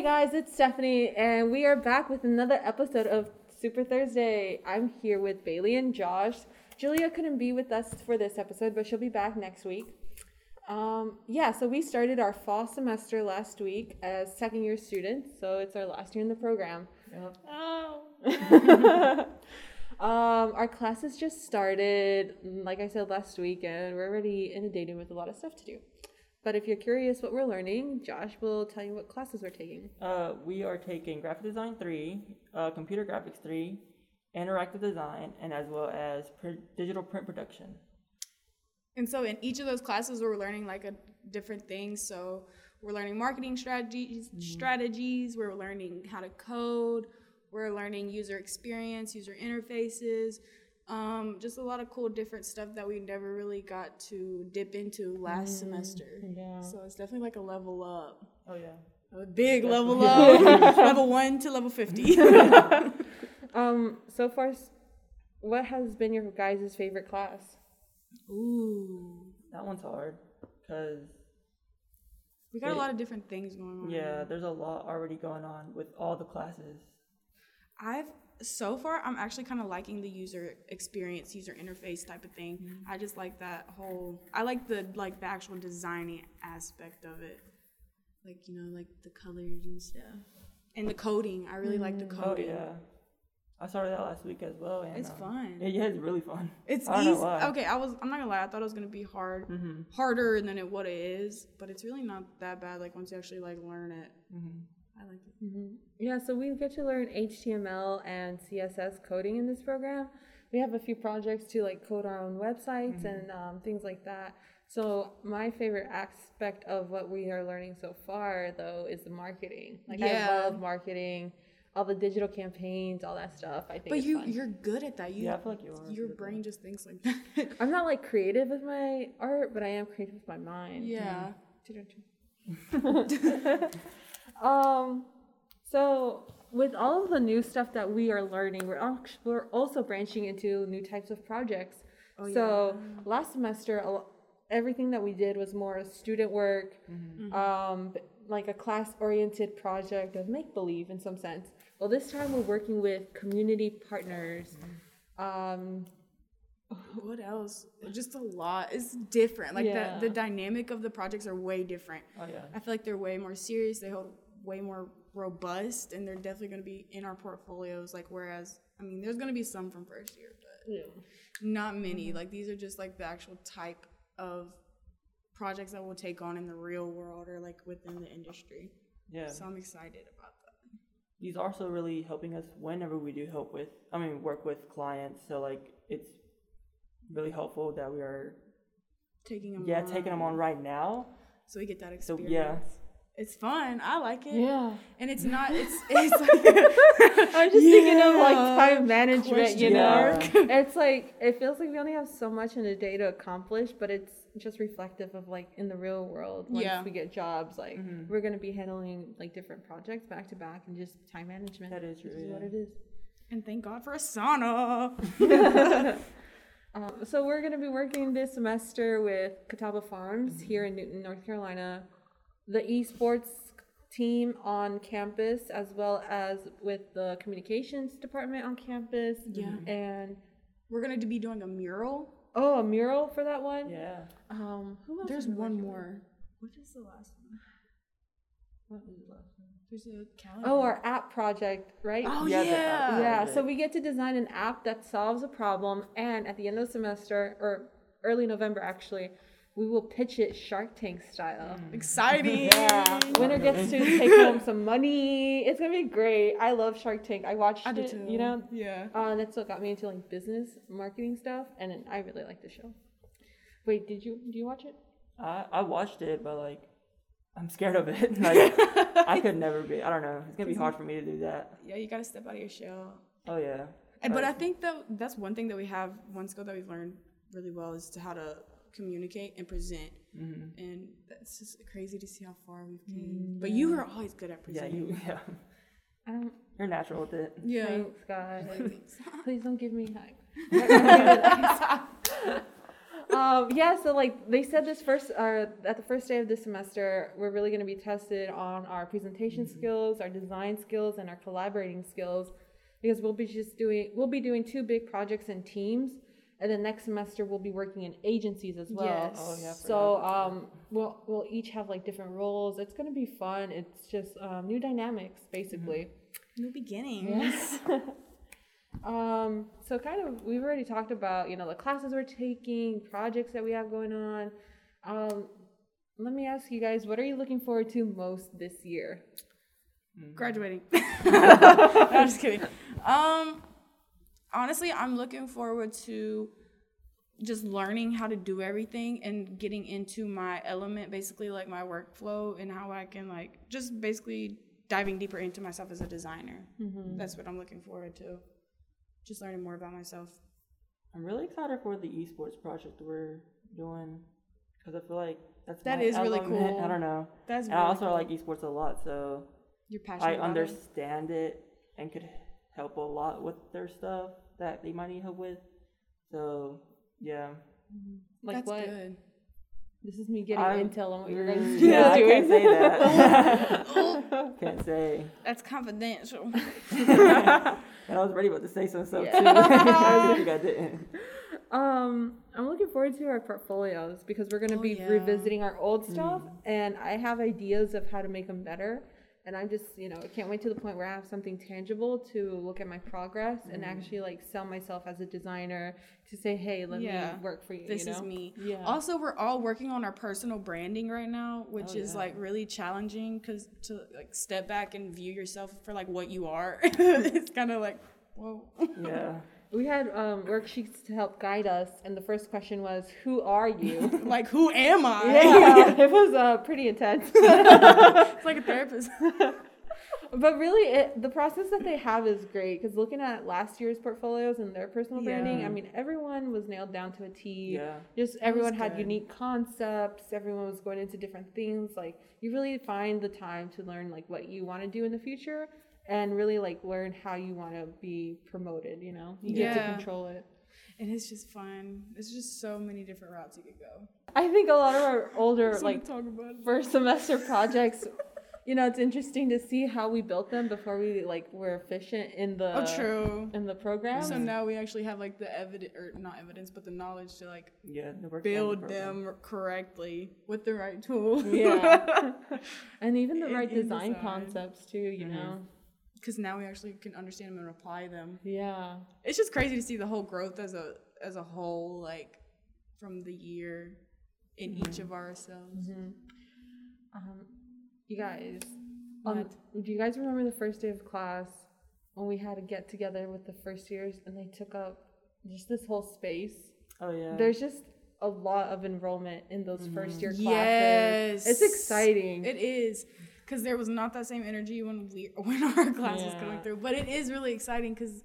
Hey guys, it's Stephanie, and we are back with another episode of Super Thursday. I'm here with Bailey and Josh. Julia couldn't be with us for this episode, but she'll be back next week. Um, yeah, so we started our fall semester last week as second year students, so it's our last year in the program. Oh. um, our classes just started, like I said last week, and we're already inundated with a lot of stuff to do. But if you're curious what we're learning, Josh will tell you what classes we're taking. Uh, we are taking graphic design three, uh, computer graphics three, interactive design, and as well as pr- digital print production. And so in each of those classes, we're learning like a different thing. So we're learning marketing strategies, strategies. We're learning how to code. We're learning user experience, user interfaces. Um, just a lot of cool different stuff that we never really got to dip into last semester. yeah. So it's definitely like a level up, Oh yeah. a big level up, level one to level fifty. Um, so far, what has been your guys' favorite class? Ooh, That one's hard because we got a lot of different things going on. yeah, there's a lot already going on with all the classes. I've so far I'm actually kind of liking the user experience, user interface type of thing. I just like that whole. I like the like the actual designing aspect of it, like you know like the colors and stuff, and the coding. I really like the coding. Oh coding. yeah. I started that last week as well. And, It's um, fun. Yeah, yeah, it's really fun. It's I don't know easy. why. Okay, I was. I'm not gonna lie. I thought it was gonna be hard, Mm-hmm. harder than it what it is, but it's really not that bad. Like once you actually like learn it, Mm-hmm. I like it. Mm-hmm. Yeah, so we get to learn HTML and CSS coding in this program. We have a few projects to like code our own websites mm-hmm. and um, things like that. So my favorite aspect of what we are learning so far, though, is the marketing. Like Yeah. I love marketing, all the digital campaigns, all that stuff. I think. But you fun. you're good at that. You, Yeah, I feel like you are Your good at brain just thinks like that. I'm not like creative with my art, but I am creative with my mind. yeah. Mm-hmm. Um, so with all of the new stuff that we are learning, we're act- we're also branching into new types of projects. Oh, so last semester, everything that we did was more student work, um, like a class-oriented project of make believe in some sense. Well, this time we're working with community partners. Um, What else? Just a lot. It's different. Like Yeah. the, the dynamic of the projects are way different. Oh yeah. I feel like they're way more serious. They hold way more robust, and they're definitely going to be in our portfolios. Like whereas, I mean, there's going to be some from first year, but not many. Mm-hmm. Like these are just like the actual type of projects that we'll take on in the real world or like within the industry. Yeah. So I'm excited about that. These are also really helping us whenever we do help with, I mean, work with clients. So like, it's really helpful that we are, Taking them, yeah, taking them on right now. so we get that experience So yeah, It's fun. I like it. yeah. And it's not. It's. it's like, I'm just thinking of like time management, you know? it's like, it feels like we only have so much in a day to accomplish, but it's just reflective of like in the real world. Once Yeah. we get jobs, like we're going to be handling like different projects back to back and just time management. That is true, which what it is. and thank God for Asana. Um, so we're going to be working this semester with Catawba Farms here in Newton, North Carolina, the esports team on campus, as well as with the communications department on campus. Yeah. And We're gonna be doing a mural. oh, a mural for that one. yeah. Um, who else? There's one working more. What is the last one? with? What was the last one? There's a calendar. Oh, our app project, right? Oh Yeah, yeah. yeah. So we get to design an app that solves a problem, and at the end of the semester or early November, actually, we will pitch it Shark Tank style. Exciting. Yeah, winner gets to take home some money. It's gonna be great. I love Shark Tank. I watched I it, too. you know, Yeah. uh, and that's what got me into like business marketing stuff, and I really like the show. Wait, did you do you watch it? I, I watched it, but like, I'm scared of it. like, I could never be. I don't know. It's gonna be hard for me to do that. Yeah, you gotta step out of your shell. Oh yeah. And, but I think that that's one thing that we have, one skill that we've learned really well is to how to communicate and present. Mm-hmm. And that's just crazy to see how far we've came. But you were always good at presenting. Yeah, presenting. you. Yeah. I don't. You're natural with it. Yeah. Thanks, guys. Thanks. Please don't give me hype. um, yeah, so like they said this first, uh, at the first day of this semester, we're really going to be tested on our presentation skills, our design skills, and our collaborating skills, because we'll be just doing, we'll be doing two big projects in teams, and then next semester we'll be working in agencies as well. Yes. Oh, yeah, So um, we'll we'll each have like different roles. It's going to be fun. It's just um, new dynamics, basically. New beginnings. Um, so kind of we've already talked about, you know, the classes we're taking, projects that we have going on. Um, let me ask you guys, what are you looking forward to most this year? Graduating. no, I'm just kidding. Um, honestly, I'm looking forward to just learning how to do everything and getting into my element, basically like my workflow and how I can like just basically diving deeper into myself as a designer. Mm-hmm. That's what I'm looking forward to. Just learning more about myself. I'm really excited for the esports project we're doing because I feel like that's That is really cool. I don't know. That's And really I also cool. like esports a lot, so You're passionate. I about it. understand it and could help a lot with their stuff that they might need help with. So yeah, Like That's what? good. This is me getting I'm- intel on what you're guys Mm, doing. yeah, I can't say that. can't say. That's confidential. And I was ready about to say some stuff Yeah. too. I think I didn't. Um, I'm looking forward to our portfolios because we're going to Oh, be yeah. revisiting our old stuff, and I have ideas of how to make them better. And I'm just, you know, I can't wait to the point where I have something tangible to look at my progress and mm-hmm. actually like sell myself as a designer to say, hey, let Yeah. me work for you. this you is me. Yeah. Also, we're all working on our personal branding right now, which Oh, is yeah. like really challenging because to like step back and view yourself for like what you are, it's kind of like, whoa. Yeah. We had um, worksheets to help guide us, and the first question was, "Who are you?" like, who am I? yeah, it was uh, pretty intense. it's like a therapist. But really, it, the process that they have is great because looking at last year's portfolios and their personal branding, Yeah. I mean, everyone was nailed down to a T. Yeah. Just everyone had good. unique concepts. Everyone was going into different things. Like you really find the time to learn like what you want to do in the future and really like learn how you want to be promoted. You know, you get to control it. and it's just fun. It's just so many different routes you could go. I think a lot of our older like like talk about first semester projects. You know, it's interesting to see how we built them before we like were efficient in the Oh, true. in the program. So now we actually have like the evidence, or not evidence, but the knowledge to like Yeah. Build program. them correctly with the right tools. yeah, and even the In- right design, design. concepts too. You Mhm. know, Because now we actually can understand them and apply them. yeah, it's just crazy to see the whole growth as a as a whole like from the year in each of ourselves um, you guys. Um, do you guys remember the first day of class when we had to get together with the first years and they took up just this whole space? Oh yeah. There's just a lot of enrollment in those first year classes. yes It's exciting. it is because there was not that same energy when we when our class was Yeah. coming through but it is really exciting because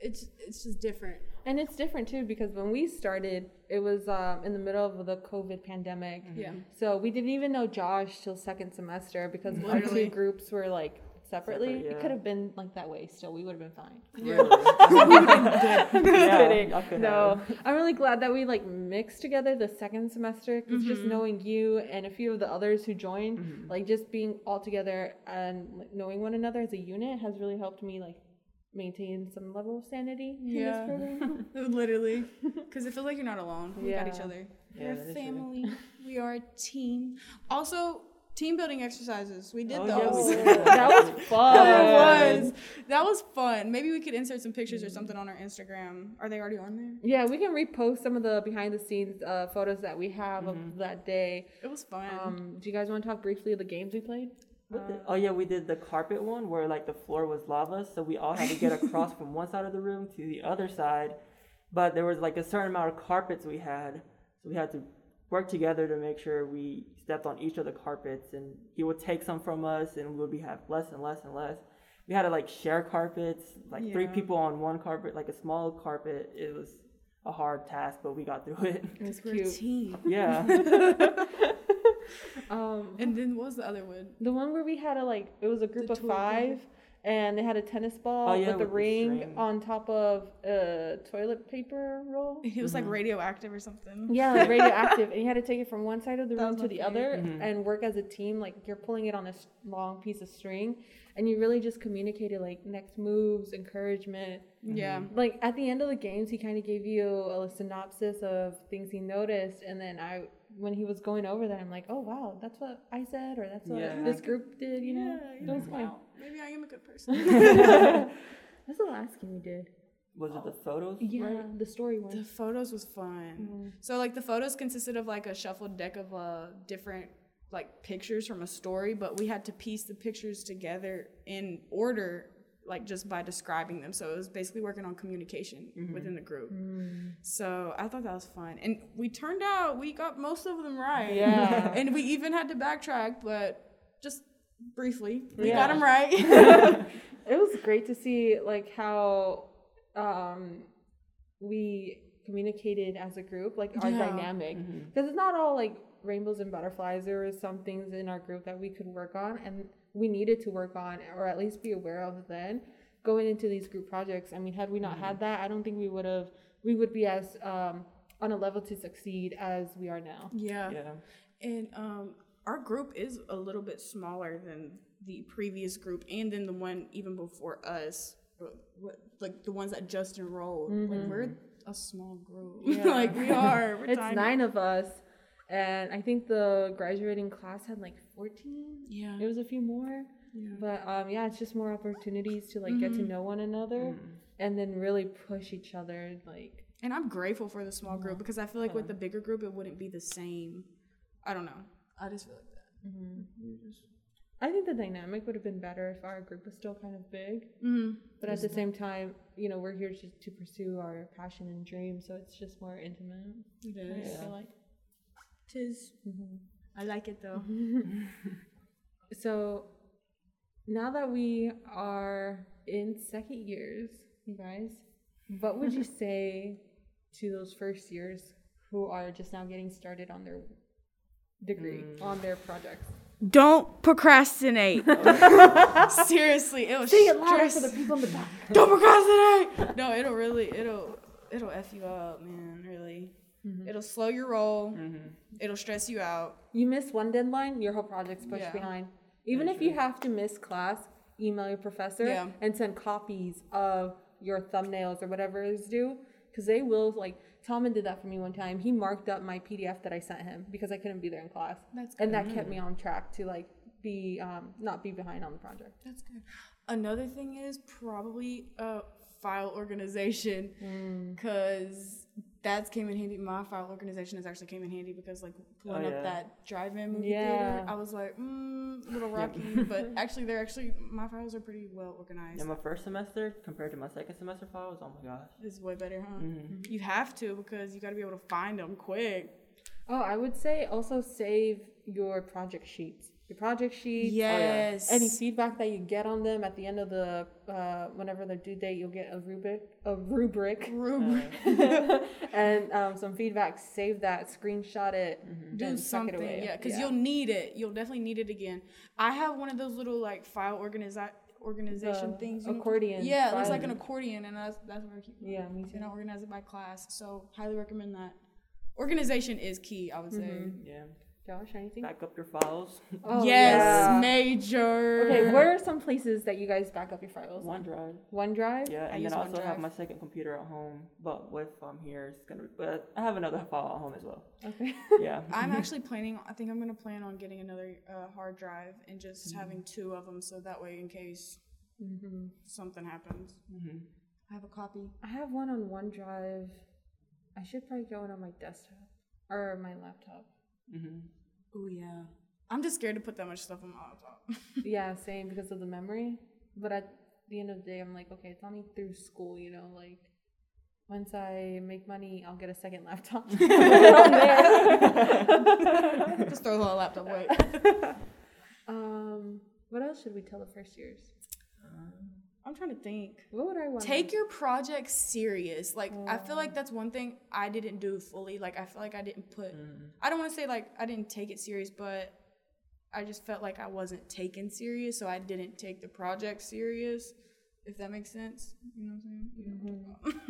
it's it's just different And it's different too because when we started, it was um, in the middle of the COVID pandemic. yeah So we didn't even know Josh till second semester because our two groups were like separately. Separate, It could have been like that way still. We would have been fine. yeah, kidding. I No, have. I'm really glad that we like mixed together the second semester because just mm-hmm. knowing you and a few of the others who joined, like just being all together and like, knowing one another as a unit has really helped me like maintain some level of sanity in Yeah. this program. literally because it feels like you're not alone we got each other Yeah, we're a family we are a team also team building exercises we did Oh, those yeah, we did. that was fun. That was that was fun. Maybe we could insert some pictures or something on our Instagram. Are they already on there? Yeah, we can repost some of the behind the scenes uh, photos that we have of that day. It was fun. Um, do you guys want to talk briefly of the games we played? What the- oh yeah, we did the carpet one where like the floor was lava, so we all had to get across from one side of the room to the other side. But there was like a certain amount of carpets we had, so we had to work together to make sure we stepped on each of the carpets. And he would take some from us, and we would be have less and less and less. We had to like share carpets, like three people on one carpet, like a small carpet. It was a hard task, but we got through it. It was We're cute. team. yeah. Um, And then what was the other one? the one where we had a like it was a group of tour group. Five, and they had a tennis ball Oh, yeah, with a with the ring string. on top of a toilet paper roll. It was like mm-hmm. radioactive or something. Yeah, like radioactive, and you had to take it from one side of the That room to my the favorite. other mm-hmm. and work as a team. Like you're pulling it on a long piece of string, and you really just communicated like next moves, encouragement. Mm-hmm. Yeah. Like at the end of the games, he kind of gave you a synopsis of things he noticed, and then I, when he was going over that, I'm like, oh wow, that's what I said, or that's what Yeah. this group did. You know, Yeah, that was fun. Wow. Maybe I am a good person. That's the last game we did. Was it the photos? Yeah, right? the story one. the photos was fun. So like the photos consisted of like a shuffled deck of uh different like pictures from a story, but we had to piece the pictures together in order like just by describing them. So it was basically working on communication mm-hmm. within the group. Mm. So I thought that was fun. And we turned out we got most of them right. Yeah. and we even had to backtrack, but just briefly. We Yeah. got them right. it was great to see like how um we communicated as a group like our Yeah. dynamic mm-hmm. because it's not all like rainbows and butterflies there were some things in our group that we could work on and we needed to work on or at least be aware of then going into these group projects i mean had we not had that i don't think we would have we would be as um on a level to succeed as we are now yeah. Yeah. And um, our group is a little bit smaller than the previous group, and then the one even before us, what, what, like the ones that just enrolled. Like we're a small group. like we are. We're it's tiny. nine of us and i think the graduating class had like 14 Yeah. It was a few more. Yeah. But um yeah, it's just more opportunities to like get to know one another and then really push each other like And I'm grateful for the small group because I feel like with the bigger group, it wouldn't be the same. I don't know. I just feel like that. I think the dynamic would have been better if our group was still kind of big. Mm-hmm. But at the same time, you know, we're here just to pursue our passion and dream, so it's just more intimate. It I is. feel like. Tis. Mm-hmm. I like it though. So now that we are in second years, you guys, what would you say to those first years who are just now getting started on their degree, mm. on their projects? Don't procrastinate. Seriously, it'll Say it louder stress. for the people in the back. Don't procrastinate. No, it'll really, it'll, it'll f you up, man. Really, Mm-hmm. it'll slow your roll. It'll stress you out. You miss one deadline, your whole project's pushed Yeah. behind. Even if you have to miss class, email your professor Yeah. and send copies of your thumbnails or whatever is due. Because they will, like, Tommen did that for me one time. He marked up my PDF that I sent him because I couldn't be there in class. That's good. And that kept me on track to, like, be, um, not be behind on the project. That's good. Another thing is probably uh, file organization, Mm. because that's came in handy. My file organization has actually came in handy because like pulling Oh, up that drive-in movie Yeah. theater, I was like, mm, a little rocky, but actually they're actually my files are pretty well organized. Yeah, my first semester compared to my second semester files, oh my gosh. It's way better, huh? Mm-hmm. You have to because you got to be able to find them quick. Oh, I would say also save your project sheets. Your project sheets. Yes. Any feedback that you get on them at the end of the uh, whenever the due date, you'll get a rubric, a rubric, rubric. and um, some feedback. Save that, screenshot it, do and tuck it something away. yeah because you'll need it you'll definitely need it again i have one of those little like file organizi- organization The things you know? accordion yeah it looks like an accordion and that's that's where i keep Yeah, me too. and too. i organize it by class so highly recommend that organization is key i would say Yeah. Josh, anything? Back up your files. Oh, yes yeah. major Okay, what are some places that you guys back up your files? OneDrive. OneDrive. Yeah, and use then I also have my second computer at home, but with um here it's gonna. Be, but I have another file at home as well. Okay. Yeah. i'm actually planning i think i'm going to plan on getting another uh, hard drive and just Mm-hmm. having two of them so that way in case something happens hmm i have a copy I have one on OneDrive. I should probably get one on my desktop or my laptop. Hmm oh yeah i'm just scared to put that much stuff on my laptop yeah, same because of the memory. But at the end of the day, I'm like, okay, it's only through school, you know, like once I make money, I'll get a second laptop. Put it on there. Just throw the whole laptop away. um, what else should we tell the first years? I'm trying to think. What would I want? Take your project serious. Like I feel like that's one thing I didn't do fully. Like I feel like I didn't put. I don't want to say like I didn't take it serious, but I just felt like I wasn't taken serious, so I didn't take the project serious. If that makes sense, you know what I'm saying.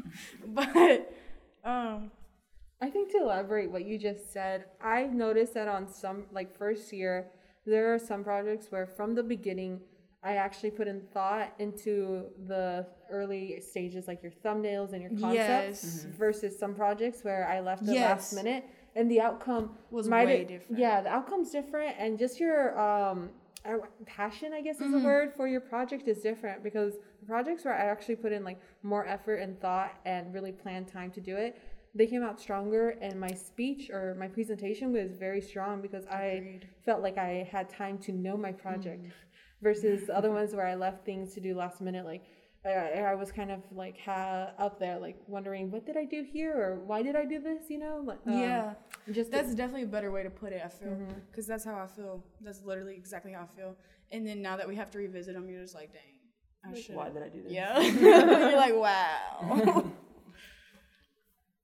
Mm-hmm. but um, I think to elaborate what you just said, I've noticed that on some like first year, there are some projects where from the beginning I actually put in thought into the early stages, like your thumbnails and your concepts, Yes. versus some projects where I left the Yes. last minute and the outcome Was might way different. Yeah, the outcome's different, and just your um passion, I guess, is Mm-hmm. a word for your project is different because the projects where I actually put in like more effort and thought and really planned time to do it, they came out stronger, and my speech or my presentation was very strong because I felt like I had time to know my project versus other ones where I left things to do last minute, like. I, I was kind of like ha- up there, like wondering what did I do here or why did I do this, you know? Like, um, yeah, just that's definitely a better way to put it. I feel Mm-hmm. because that's how I feel. That's literally exactly how I feel. And then now that we have to revisit them, you're just like, dang, I Like, should. why did I do this? Yeah, you're like, wow.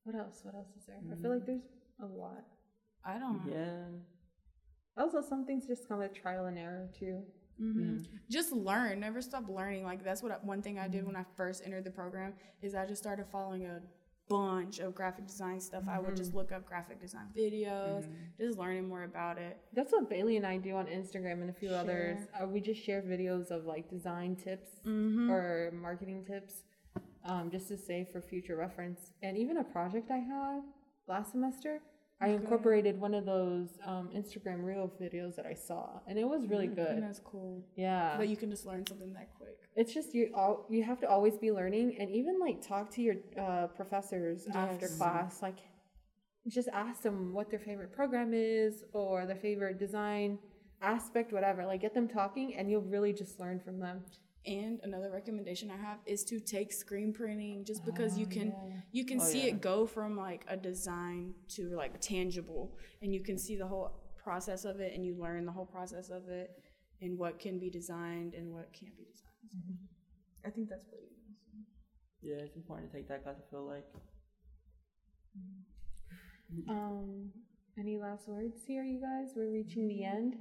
What else? What else is there? I feel like there's a lot. I don't. Yeah. Also, some things just come with trial and error too. Hmm Just learn. Never stop learning. Like that's what I, one thing I did when I first entered the program is I just started following a bunch of graphic design stuff. I would just look up graphic design videos, just learning more about it. That's what Bailey and I do on Instagram and a few others. Uh, we just share videos of like design tips Mm-hmm. or marketing tips, um, just to say for future reference. And even a project I had last semester, I incorporated one of those um, Instagram reel videos that I saw, and it was really And good. that's cool. Yeah, that you can just learn something that quick. it's just you all you have to always be learning and even like talk to your uh, professors after class like just ask them what their favorite program is or their favorite design aspect whatever like get them talking and you'll really just learn from them And another recommendation I have is to take screen printing just because you oh, can you can Oh, see yeah. it go from like a design to like tangible and you can see the whole process of it and you learn the whole process of it and what can be designed and what can't be designed. So mm-hmm. I think that's really awesome. Yeah, it's important to take that class. I feel like. Mm-hmm. um any last words here you guys we're reaching the mm-hmm. end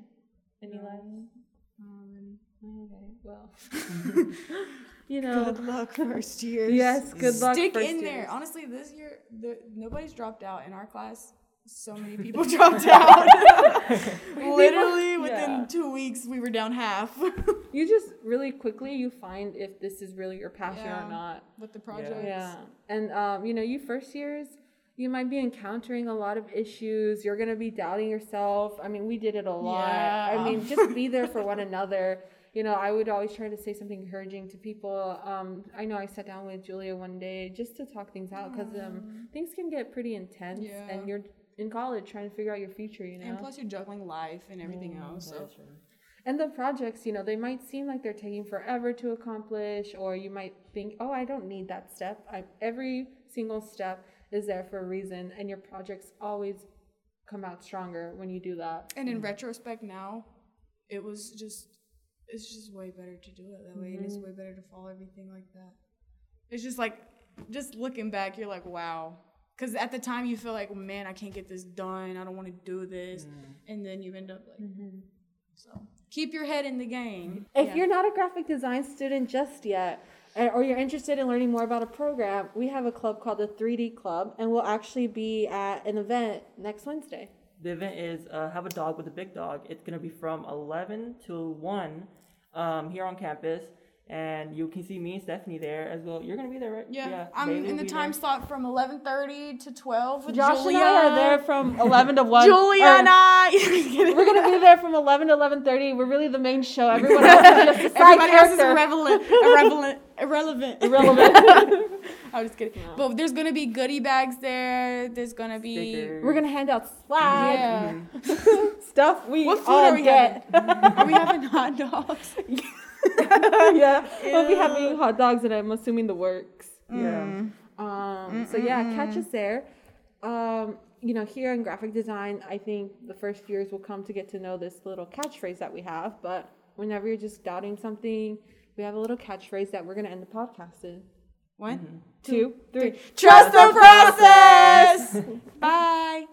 any last Um, okay well you know good luck first years. yes good luck Stick first in there. Honestly, this year the, nobody's dropped out in our class. So many people dropped out. Literally within yeah. two weeks, we were down half you just really quickly you find if this is really your passion Yeah. or not with the projects. Yeah. And um, you know, you first years, you might be encountering a lot of issues. You're gonna be doubting yourself. I mean, we did it a lot. Yeah. I mean, just be there for one another. You know, I would always try to say something encouraging to people. Um, I know I sat down with Julia one day just to talk things out because um, things can get pretty intense, Yeah. and you're in college trying to figure out your future. You know, And plus, you're juggling life and everything else. So That's true. and the projects, you know, they might seem like they're taking forever to accomplish, or you might think, oh, I don't need that step. I, every single step is there for a reason, and your projects always come out stronger when you do that. And in mm-hmm. retrospect now, it was just it's just way better to do it that way and it's mm-hmm. way better to follow everything like that. It's just like just looking back, you're like, wow. Cause at the time you feel like, man, I can't get this done. I don't want to do this, mm. and then you end up like, mm-hmm. So keep your head in the game. If Yeah. you're not a graphic design student just yet, uh, or you're interested in learning more about a program, we have a club called the 3D Club, and we'll actually be at an event next Wednesday. The event is uh, Have a Dog with a Big Dog. It's going to be from 11 to 1 um, here on campus. And you can see me and Stephanie there as well. You're going to be there, right? yeah, I'm Bailey in the time there. slot from 11:30 to 12 with Josh Julia. and I are there from 11 to 1. Julia or- and I. We're gonna be there from 11 to 11:30. We're really the main show. Everyone else is just a side Everybody else is irrelevant, irrelevant, irrelevant. Irrelevant. I'm just kidding. But there's gonna be goodie bags there. There's gonna be Stickers. We're gonna hand out swag, yeah. Mm-hmm. stuff we What food all are we get. Are we having hot dogs? yeah, we'll be having hot dogs, and I'm assuming the works. Yeah. Um, so yeah, catch us there. Um, you know, here in graphic design, I think the first years will come to get to know this little catchphrase that we have. But whenever you're just doubting something, we have a little catchphrase that we're gonna end the podcast in. One, Two, three. Trust the process. Bye.